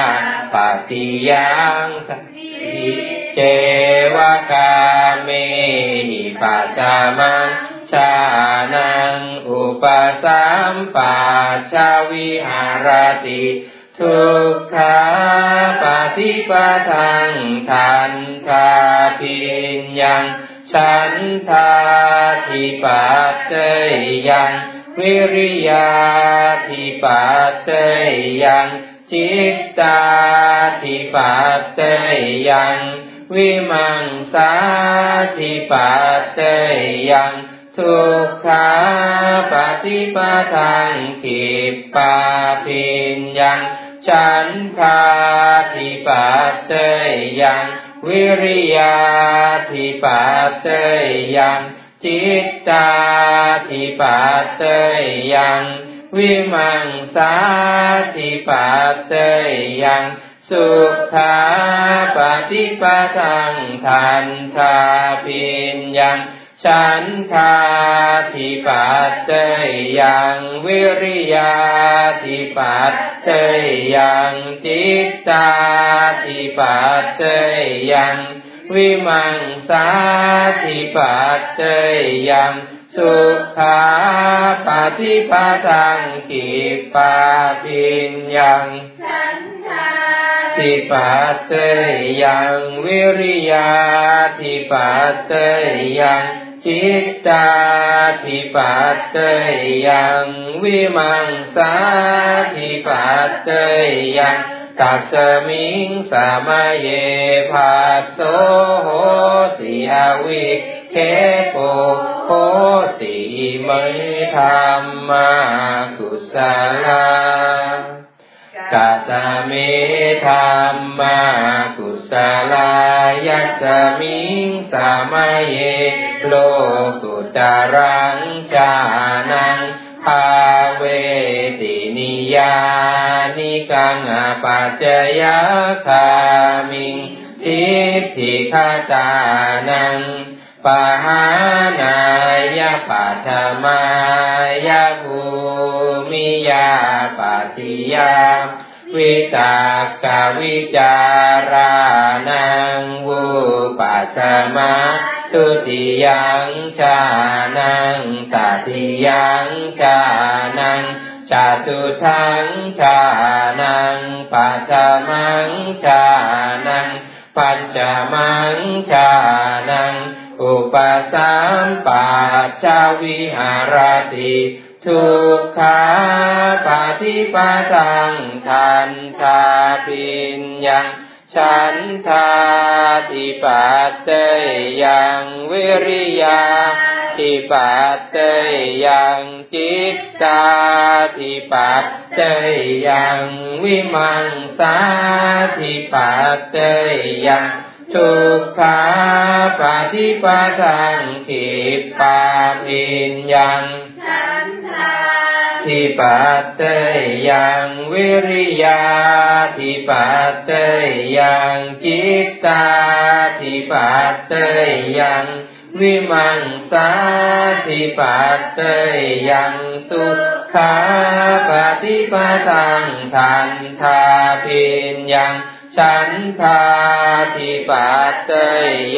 ปฏิยังสัพพิเจวกาเมหิ ปัจจามังชานังอุปสัมปัชชาวิหารติทุกขาปฏิปทังทันทาพิญญังฉันทาทิปัตเตยังวิริยาทิปัตเตยังจิตตาทิปัตเตยัง วิมังสาทิปัตเตยังทุกขาปฏิปทังขิปปาพิญญังฉันทาทิปัตเตยังวิริยาทิปัตเตยังจิตตาทิปัตเตยังวิมังสาทิปัตเตยัง สุขาปฏิปทังทันทาพิญญังฉันทาทิปัตเตยังวิริยาทิปัตเตยังจิตตาทิปัตเตยังวิมังสาทิปัตเตยัง สุขาปฏิปทังกิปาปิญญัง ฉันทา ทิปัตเตยังวิริยาทิปัตเตยังจิตตาทิปัตเตยังวิมังสาทิปัตเตยัง ตัสมิงสามเยภาโสโหติอวิเคโปโหติไมธรรมากุศลากาตเมธรรมากุศลายัสมิงสามเยโลกุตารังจานังภาเว ยานิกังอปัจจยคามิงทิฏฐิคตานังปหานายาปัทมายาภูมิยาปฏิยาวิตากาวิจารานังวุปัสสมาทุติยังชานังตติยังชานัง จตุทังชานังปัจจมังชานังปัจมังชานัง อุปสัมปัชาวิหารติทุกขาปฏิปตังทันทาปิญญัง ฉันทาติปัตเตยังวิริยาติปัตเตยังจิตตาติปัตเตยังวิมังสาติปัตเตยัง ทุกขาปฏิปทังขิปาปิญญังฉันทาทิปัตเตยังวิริยาทิปัตเตยังจิตตาทิปัตเตยังวิมังสาทิปัตเตยังสุขาปฏิปทังทันทาปิญญัง ฉันทาทิปัตเต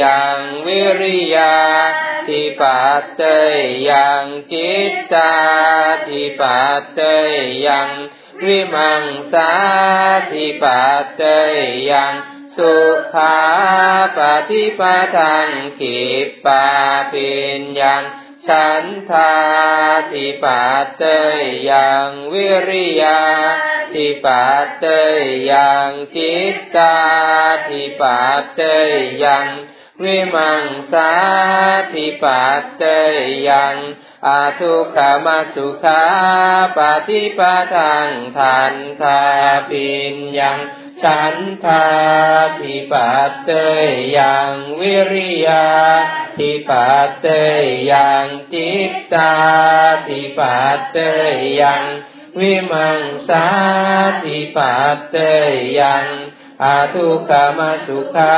ยังวิริยาทิปัตเตยังจิตตาทิปัตเตยังวิมังสาทิปัตเตยังสุขาปฏิปทังขิปาปิญญัง ฉันทาทิปัตเตยังวิริยาทิปัตเตยังจิตตาทิปัตเตยังวิมังสาทิปัตเตยังอาทุกขมาสุขาปฏิปทังทันทาปิญญัง ฉันทาทิปัตเตยยังวิริยาทิปัตเตยยังจิตตาทิปัตเตยยังวิมังสาทิปัตเตยยังอาทุกขมาสุขา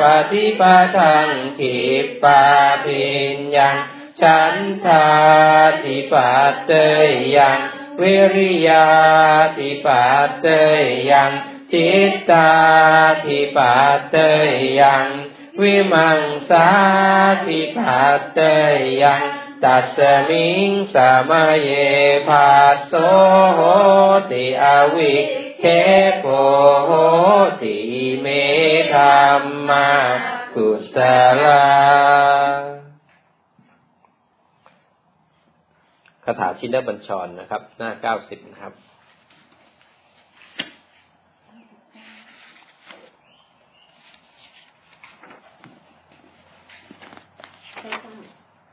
ปฏิปทังขิปาปิญญังฉันทาทิปัตเตยยังวิริยาทิปัตเตยัง จิตตาทิปัตเตยัง วิมังสาทิปัตเตยัง ตัสมิงสามเยภาโสโหติอวิเคโปโหติเมธรรมากุศลาคาถาชินบัญชรนะครับ หน้าเก้าสิบนะครับ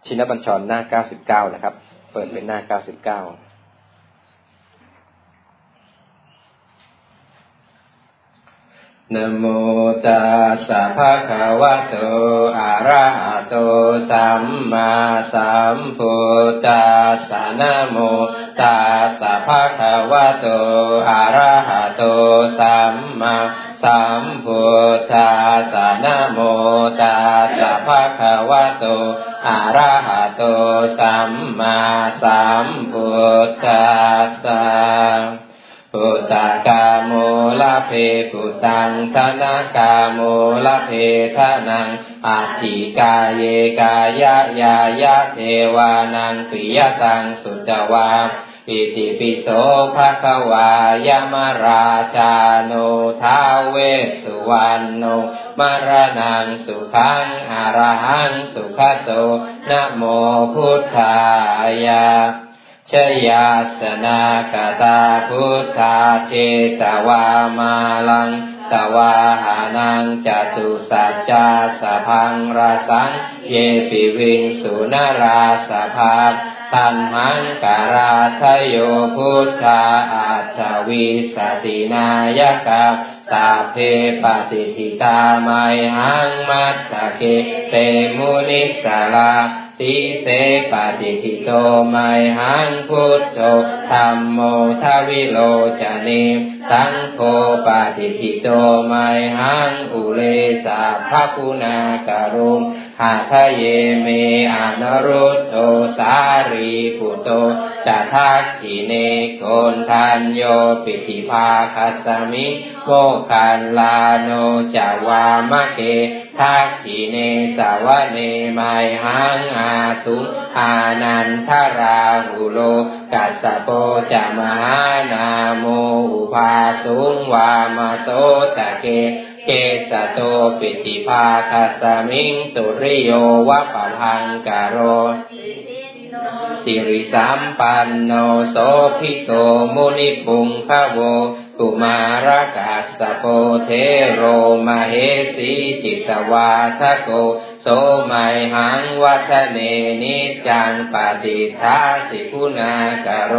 ชินบัญชรหน้าเก้าสิบเก้านะครับ เปิดเป็นหน้าเก้าสิบเก้านะโมตัสสะภะคะวะโตอะระหะโตสัมมาสัมพุทธัสสะนะโมตัสสะภ สัมพุทธัสนโมตัสสะภะคะวะโตอะระหะโตสัมมาสัมพุทธัสสะพุทธกาโมลเพปุตังธนากาโมลเพทนังอาทิกาเยกายะยายะเทวานังปิยตังสุจวา ปิติปิโสภะคะวายมราชาโนท้าเวสุวรรณโนมรณังสุขังอรหังสุขโตนะโมพุทธายาชยาสนากตาพุทธาเจตวามาลัง สวาหานังจตุสัจจาสพังราสัง เยปิวิงสุนราสภาตันหังการาทโยพุทธาอัตวีสะตินายะกาสัพเพปะติฏฐิตามัยหังมัตถะเกเตมุนิสสะรา สีเสปะติฏฐิโตมัยหังพุทโธธัมโมทวิโลจะเนสังโฆปะติฏฐิโตมัยหังอุเรสัพพะคุณากะโรหะทะเยเมอะนุรุทโธสารีปุตโตจะทักขิเณโกณฑัญโญปิฏฐิภาคัสมิงโมคคัลลาโนจะวามะเก ทักขิเณสะวะเนมัยหังอาสุงอานันทะราหุโลกัสสะโปจะมะหานาโมอุภาสุงวามะโสตะเกเกสะโตปิฏฐิภาคัสมิงสุริโยวะปะพังกโรสิริสัมปันโนโสภิโตมุนิปุงขโว กุมารกัสสโปเทโรมาเหสีจิตวาทโก โสมัยหังวัฒเนนิจังปฏิทาสิคุณากโร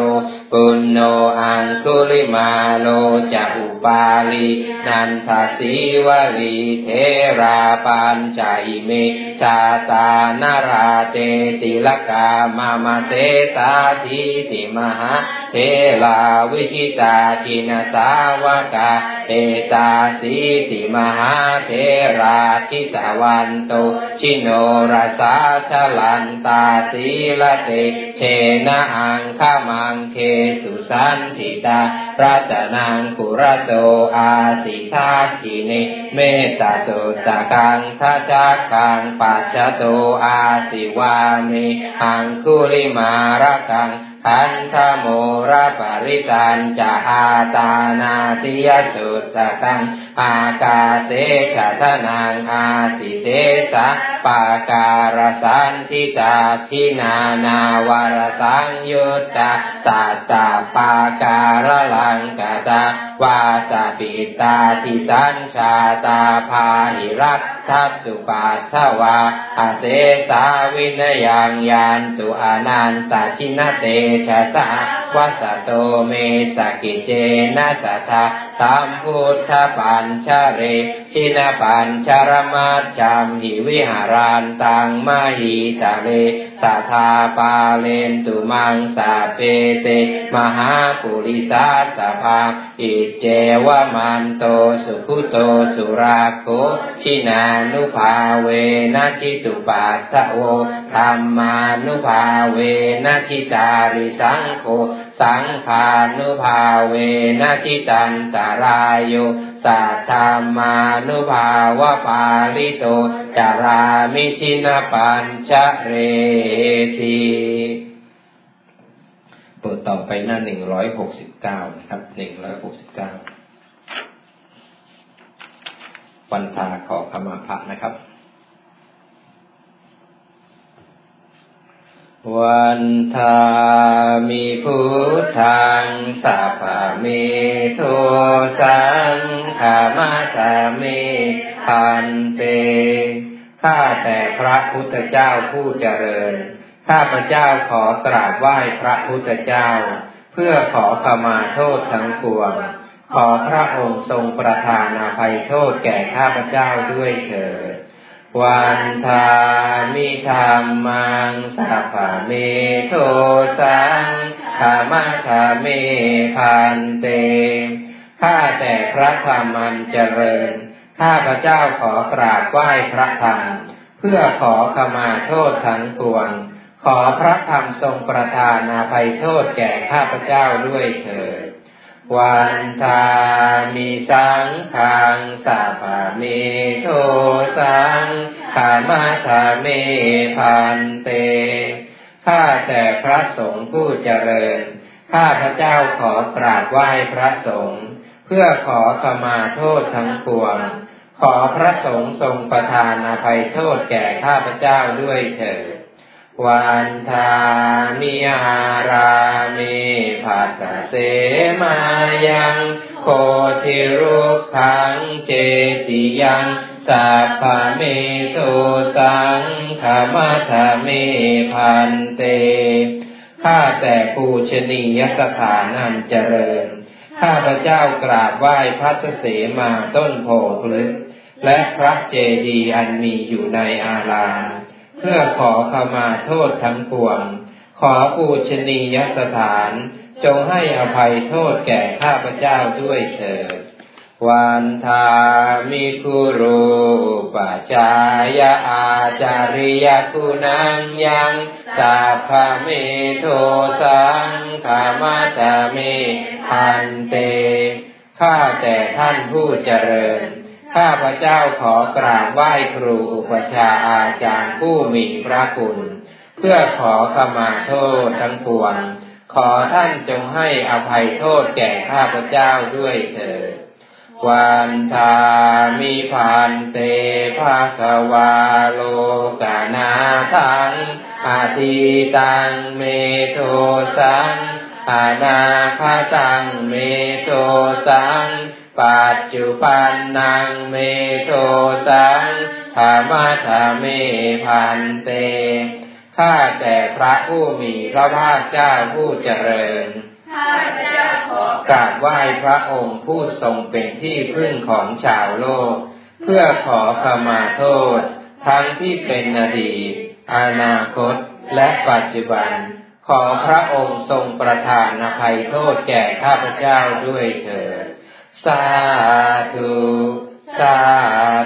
ปุณโนอังคุลิมาโลจะอุปาลีนันทสีวลีเทราปัญจอิเมชาตานาราเตติลกามามาเตตาทิติมหาเทลาวิชิตาจินสาวกาเอตาสีติมหาเทราชิตาวันโต ชิโนราสาชลันตาสีละเตเชนะอังขามังเคสุสันติตารัตนังกุระโตอาสิทาจิเนเมตตาสุตกังทัชกังปัจจโตอาสิวามิอังคุลิมาระกัง ขันธโมระปริตันจะอาตานาติยสุตตะตัง อากาเสขทนังอาสิเสสะปาการสันติตาทินานาวรสังยุตตาสัตตาปาการลังกตาวาสปิตาทิสัญชาตาภาหิรัตทัตตุปัสสวาอาเสสาวินยังยานตุอนันตชินเตชะสะวัสโตเมสกิเจนะสัทธาสัมพุทธปัญชเร ชินปัญชรมัจจามหิวิหารันตังมหิตะเลสัทธาปาเลนตุมังสาเปเต มหาปุริสาสภาอิเจวมันโตสุขุโตสุราโคชินานุภาเวนะชิตุปัตถโวธรรมานุภาเวนะชิตาริสังโฆสังขานุภาเวนะชิตันตารายโย สัทธามานุภาวะปาลิโตจารามิชินปัญชเรทีเปิดต่อไปหน้าหนึ่งร้อยหกสิบเก้านะครับหนึ่งร้อยหกสิบเก้าวันทาขอขมาพระนะครับ วันทามีพุทธังสัพพเมโทสังขามาสาเมพันเต ข้าแต่พระพุทธเจ้าผู้เจริญ ข้าพระเจ้าขอกราบไหว้พระพุทธเจ้า เพื่อขอขมาโทษทั้งปวง ขอพระองค์ทรงประทานอภัยโทษแก่ข้าพเจ้าด้วยเถิด วันทามิธรรมังสัพเมโทสังขามาคาเมพันเต ข้าแต่พระธรรมันเจริญ ข้าพระเจ้าขอกราบไหว้พระธรรม เพื่อขอขมาโทษทั้งปวง ขอพระธรรมทรงประทานอภัยโทษแก่ข้าพระเจ้าด้วยเถิด วันทามิสังขังสัพพเมโทสังขามาธาเมพันเต ข้าแต่พระสงฆ์ผู้เจริญ ข้าพระเจ้าขอกราบไหว้พระสงฆ์เพื่อขอขมาโทษทั้งปวง ขอพระสงฆ์ทรงประทานอภัยโทษแก่ข้าพระเจ้าด้วยเถิด วันทามิอารามิภัสเสมายังโคทิรุขังเจติยังสัพพเมโทสังขมาธเมพันเต ข้าแต่ปูชนียสถานันเจริญ ข้าพระเจ้ากราบไหว้พระเสมาต้นโพพลึกและพระเจดีย์อันมีอยู่ในอาราม เพื่อขอขมาโทษทั้งปวง ขอปูชนียสถาน จงให้อภัยโทษแก่ข้าพเจ้าด้วยเถิดวันทามิคุรูปัจายาอาจาริยคุนังยังสัพพเมโทสังขามาตาเมพันเต ข้าแต่ท่านผู้เจริญ ข้าพระเจ้าขอกราบไหว้ครูอุปชาอาจารย์ผู้มีพระคุณ เพื่อขอขมาโทษทั้งปวง ขอท่านจงให้อภัยโทษแก่ข้าพระเจ้าด้วยเถิดวันทามิพันเตภาควาโลกานาทังอาทิตังเมโทสังอานาคตังเมโทสัง ปัจจุปันนังเมโทสังธรรมะธรรมเมพันเต ข้าแต่พระผู้มีพระภาคเจ้าผู้เจริญ ข้าพเจ้าขอกราบไหว้พระองค์ผู้ทรงเป็นที่พึ่งของชาวโลก เพื่อขอขมาโทษ ทั้งที่เป็นอดีตอนาคต และปัจจุบัน ขอพระองค์ทรงประทานอภัยโทษแก่ข้าพเจ้าด้วยเถิด สาธุสา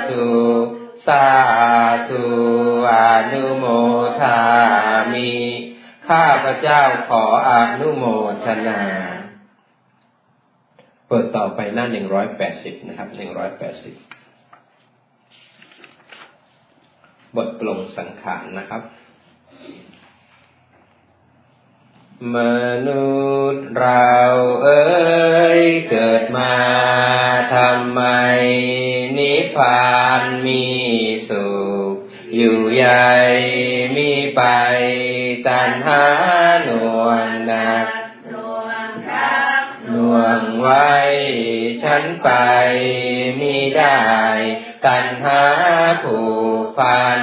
ธุสาธุอนุโมทามิข้าพระเจ้าขออนุโมทนา เปิดต่อไปหน้าหนึ่งร้อยแปดสิบนะครับหนึ่งร้อยแปดสิบบทปลงสังขารนะครับ มนุษย์เราเอ้ยเกิดมาทำไม นิพพานมีสุข อยู่ใหญ่มีไป ตัณหาหน่วงหนักหน่วงไว้ ฉันไปมีได้ ตัณหาผูกพัน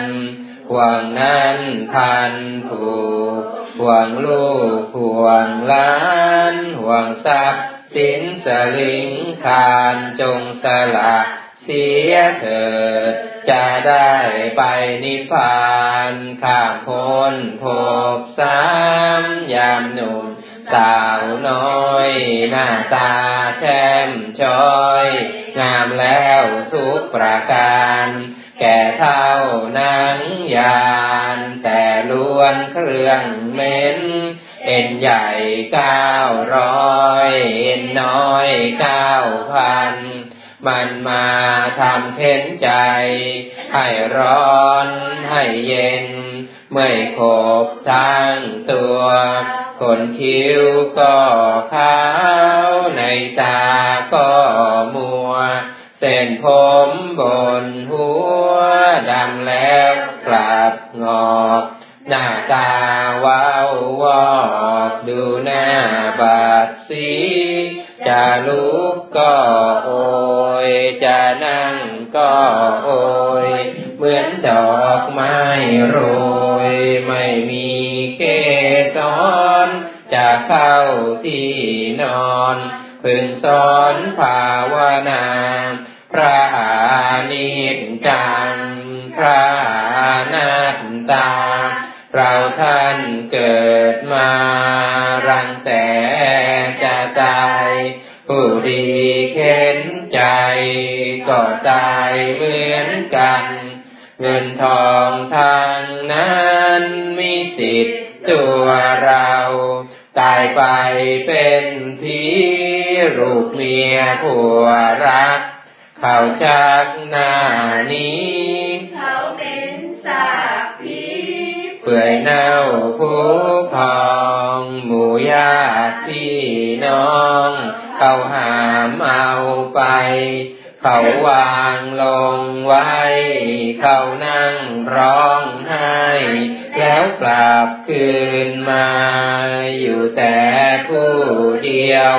ห่วงนั้นพันผูก ห่วงลูกห่วงล้าน ห่วงทรัพย์สินสลิงคานจงสละเสียเถิด จะได้ไปนิพพาน ข้ามพ้นภพสามยามหนุ่ม สาวน้อย หน้าตาแช่มช้อย งามแล้วทุกประการ แก่เท่านังยาน แต่ล้วนเครื่องเม้น เอ็นใหญ่เก้าร้อยเอ็นน้อยเก้าพันมันมาทำเข็นใจ ให้ร้อนให้เย็น ไม่ครบทั้งตัว คนคิ้วก็ขาวในตาก็มัว เส้นผมบนหัวดำแล้วกลับงอกหน้าตาว้าววอกดูหน้าบาดสีจะลุกก็โอยจะนั่งก็โอย เหมือนดอกไม้โร เข้าที่นอนพึงสอนภาวนา พระอานิจจัง พระนัตตา เราท่านเกิดมารังแต่จะตายผู้ดีเข็นใจก็ตายเหมือนกัน เงินทองทางนั้นมีติดตัวเรา ตายไปเป็นผีรูปเมียผัวรัก เขาชักหน้านี้ เขาเป็นสาผีเปื่อยเน่าผู้พองหมู่ญาติพี่น้อง เขาหามเอาไป เขาวางลงไว้ เขานั่งร้องไห้ แล้วกลับคืนมา อยู่แต่ผู้เดียว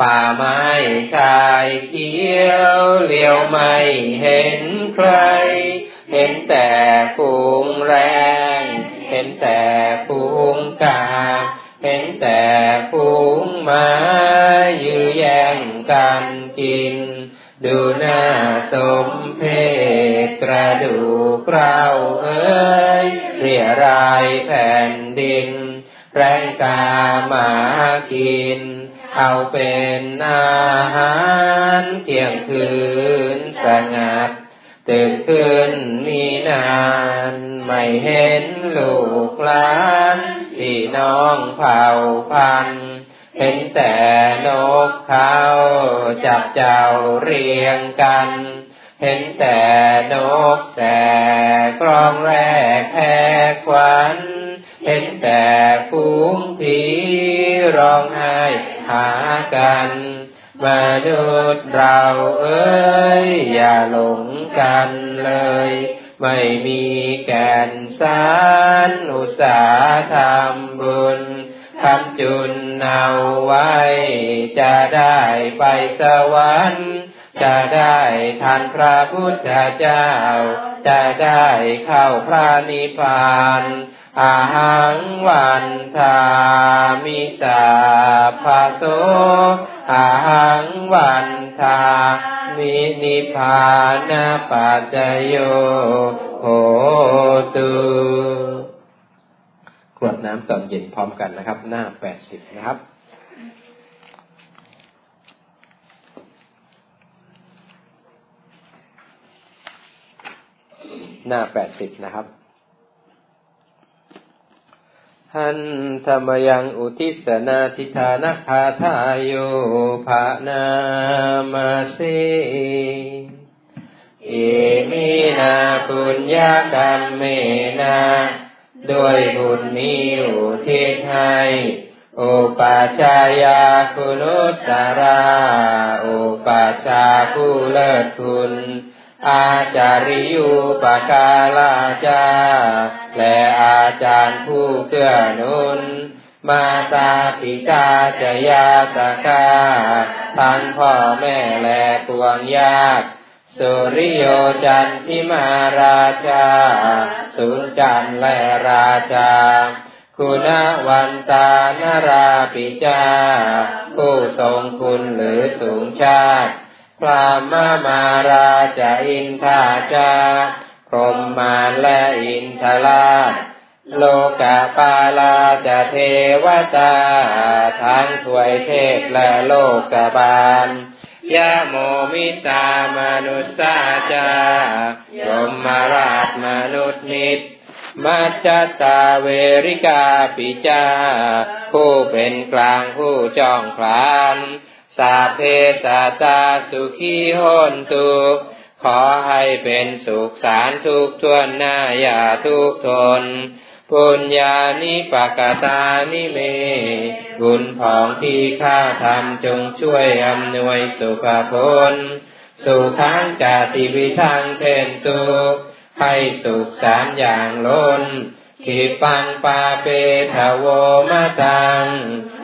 ป่าไม้ชายเขียวเลี้ยวไม่เห็นใคร เห็นแต่ฝูงแรง เห็นแต่ฝูงกา เห็นแต่ฝูงม้ายื้อแย่งกันกิน ดูหน้าสมเพศกระดูกเราเอ้ยเรียรายแผ่นดิน แรงกามากิน เอาเป็นอาหารเที่ยงคืนสงัดตื่นขึ้นมีนาน ไม่เห็นลูกหลาน พี่น้องเผ่าพันธุ์ เห็นแต่นกเขาจับเจ้าเรียงกัน เห็นแต่นกแสกรองแรกแพกขวัญเห็นแต่ฝูงผีร้องไห้หากันมนุษย์เราเอ้ยอย่าหลงกันเลย ไม่มีแก่นสารอุตสาหทำบุญทำจุน เอาไว้ จะได้ไปสวรรค์จะได้ทันพระพุทธเจ้า จะได้เข้าพระนิพพานอาหังวันทามิสาภาโสอาหังวันทามินิพพานาปัจโยโหตุ วดน้ำตอนเย็นพร้อมกันนะครับ หน้าแปดสิบนะครับหน้าแปดสิบนะครับ หันธรรมยังอุทิศนาทิธานาคาทายโยภานามาเสเอมินาปุญญากรรมเมนา ด้วยบุญนี้อุทิศให้อุปาชายาคุณุตตราอุปาชาผู้เลิศคุณอาจาริยุปกาลาจา และอาจารย์ผู้เกื้อหนุน มาตาปิตาจยาตกาทั้งพ่อแม่และปวงญาติ สุริโยจันทิมาราชา สุนจันและราชา คุณวันตานราปิจา ผู้ทรงคุณหรือสูงชาติพระมามาราชาอินทาจาพรหมานและอินทราชโลกาปาลาจะเทวตาทั้งถวยเทพและโลกบาล ยะโมมิตามนุสสาจายมมาราชมนุษย์นิดมัจจตาเวริกาปิจา ผู้เป็นกลางผู้จ้องพลานสาเพสาตาสุขีโหนตุขอให้เป็นสุขสารทุกทวนหน้าอย่าทุกทน ปุญญานิปกตานิเม บุญของที่ข้าทำจงช่วยอำนวยสุขผล สุขังจาติวิทังเทนตุให้สุขสามอย่างล้นขีปังปาเปทโวมาตัง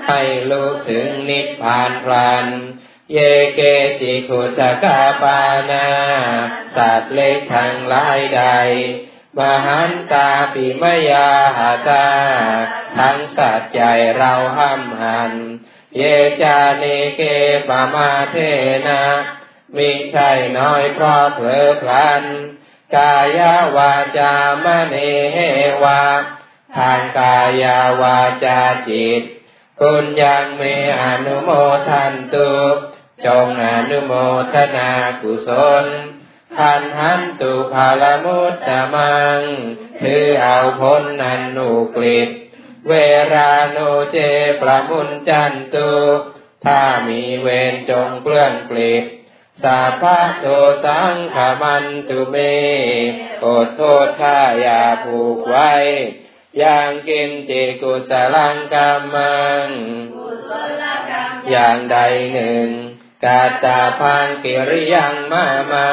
ให้รู้ถึงนิพพานพลัน เยเกติขุตกาปานา สัตว์เล็กทั้งหลายใด มหันตาปิมยาหาตา ทั้งสัตว์ใหญ่เราห้ำหัน เยจาเนเกปมาเทนะมิใช่น้อยเพราะเผลอพลัน กายวาจามเนวา ทางกายวาจาจิต คุณยังเมอนุโมทันตุจงอนุโมทนากุศล ทันหันตุภาลมุตตะมัง ถือเอาพ้นนันนุกฤตเวราโนเจประมุนจันตุ ถ้ามีเวรจงเกลื่อนกลิดสาพะโตสังขมันตุเมโอดโทษถ้าอย่าผูกไว้ อย่างกินจิกุสลังกรรมัง อย่างใดหนึ่ง กาตาพังกิริยังมามา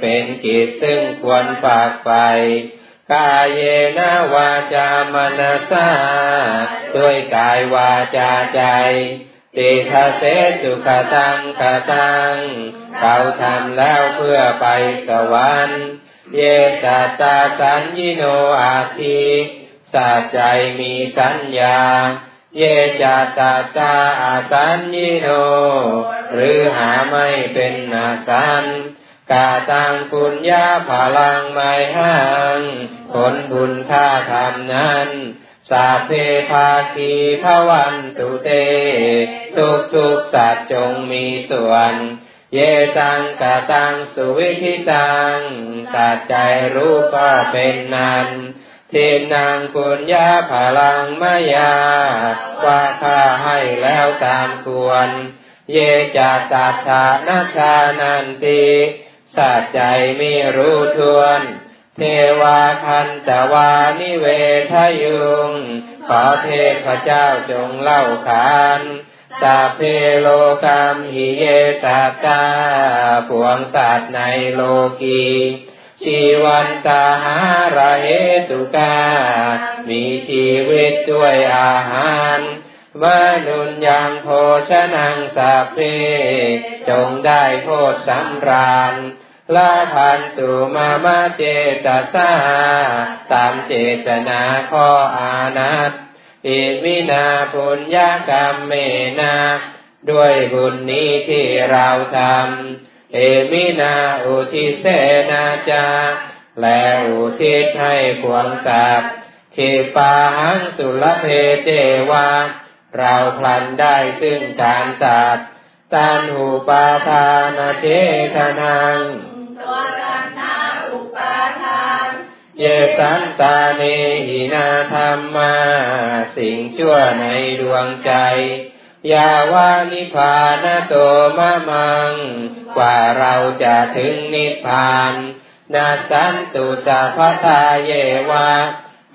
เป็นกิจซึ่งควรฝากไป กายเยนะวาจามนาสาด้วยกายวาจาใจ ติทเสสุขตังขตังเราทำแล้วเพื่อไปสวรรค์ เยสัตตาสัญญิโนอาทิสัจใจมีสัญญา เยจัตตาตาอาสัญญิโน หรือหาไม่เป็นนาสันกาตังปุญญาพลังไม่หัง ผลบุญท่าทำนั้นสาเพภาคีพวันตุเต ทุกทุกสัตว์จงมีส่วน เยตังกาตังสุวิธิตังสัจใจรู้ก็เป็นนัน ทินางปุญญาพลังมายาว่าข้าให้แล้วตามควร เยจาตัถานาชานันติสัจใจมีรู้ทวน เทวาคันตวานิเวทยุง ขอเทพเจ้าจงเล่าขานสาเพโลกามหิเยสัตตา ปวงสัตว์ในโลกี ชีวันตาหาระเหตุกา มีชีวิตด้วยอาหารมนุนยังโภชนังสัพเพจงได้โพธสำราญลาพันตุมามาเจตสาตามเจตนาข้ออานัตอิมินาปุญญากรรมเมนา ด้วยบุญนี้ที่เราทำ เอมินาอุทิเสนาจา และอุทิศให้พวงสัตว์ขีปาหังสุลเพเจวา เราพลันได้ซึ่งการตัดตันหูปาทานเจทนังตัวกันนาอุปาทานเยสันตาเนหินาธรรมา สิ่งชั่วในดวงใจ ยาวานิพานโตมะมัง กว่าเราจะถึงนิพพานนาสันตุสาพทาเยวา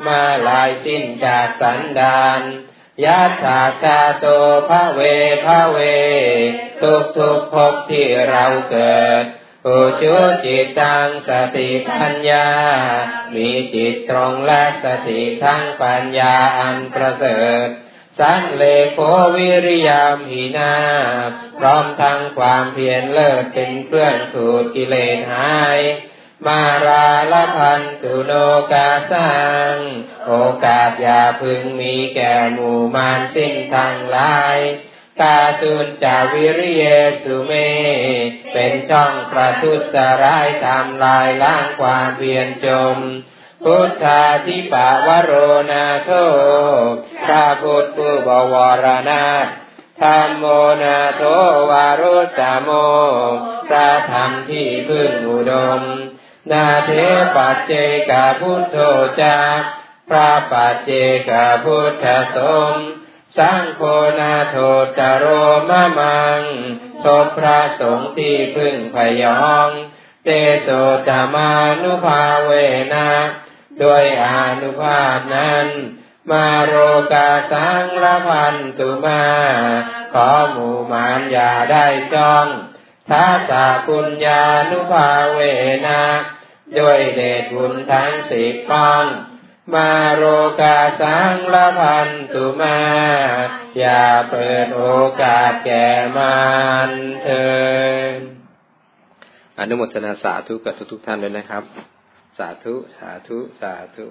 มาลายสิ้นจากสันดานยัตถาชาโตภะเวภะเว ทุกทุกภพที่เราเกิดอุชุจิตตังสติปัญญา มีจิตตรงและสติทั้งปัญญาอันประเสริฐ สันเลโควิริยามหินาพร้อมทั้งความเพียรเลิศเป็นเครื่องขูดกิเลสหาย มาราลพันตุโนกาสังโอกาสอย่าพึงมีแก่หมู่มารสิ้นทั้งลายกาตุนจาวิริเยสุเม เป็นช่องประทุษร้ายทำลายล้างความเพียรจม พุทธาทิปาวโรนาโทพระพุทธผู้บวรนาธรรมโมนาโทวารุตโมพระธรรมที่พึ่งอุดม นาเทปัจเจกพุทโธจาพระปัจเจกพุทธสมสังโฆนาโทจโรมะมังทบพระสงฆ์ที่พึ่งพยอง เตโสจามานุภาเวนะ ด้วยอนุภาพนั้น มาโรกาสังละพันตุมา ขอหมู่มานอย่าได้จ้องท้าสาปุญญานุภาเวนะด้วยเดชบุญทั้งสิบกอง มาโรกาสังละพันตุมา อย่าเปิดโอกาสแก่มันเถิดอนุโมทนาสาธุกับทุกทุกท่านเลยนะครับ สาธุ สาธุ สาธุ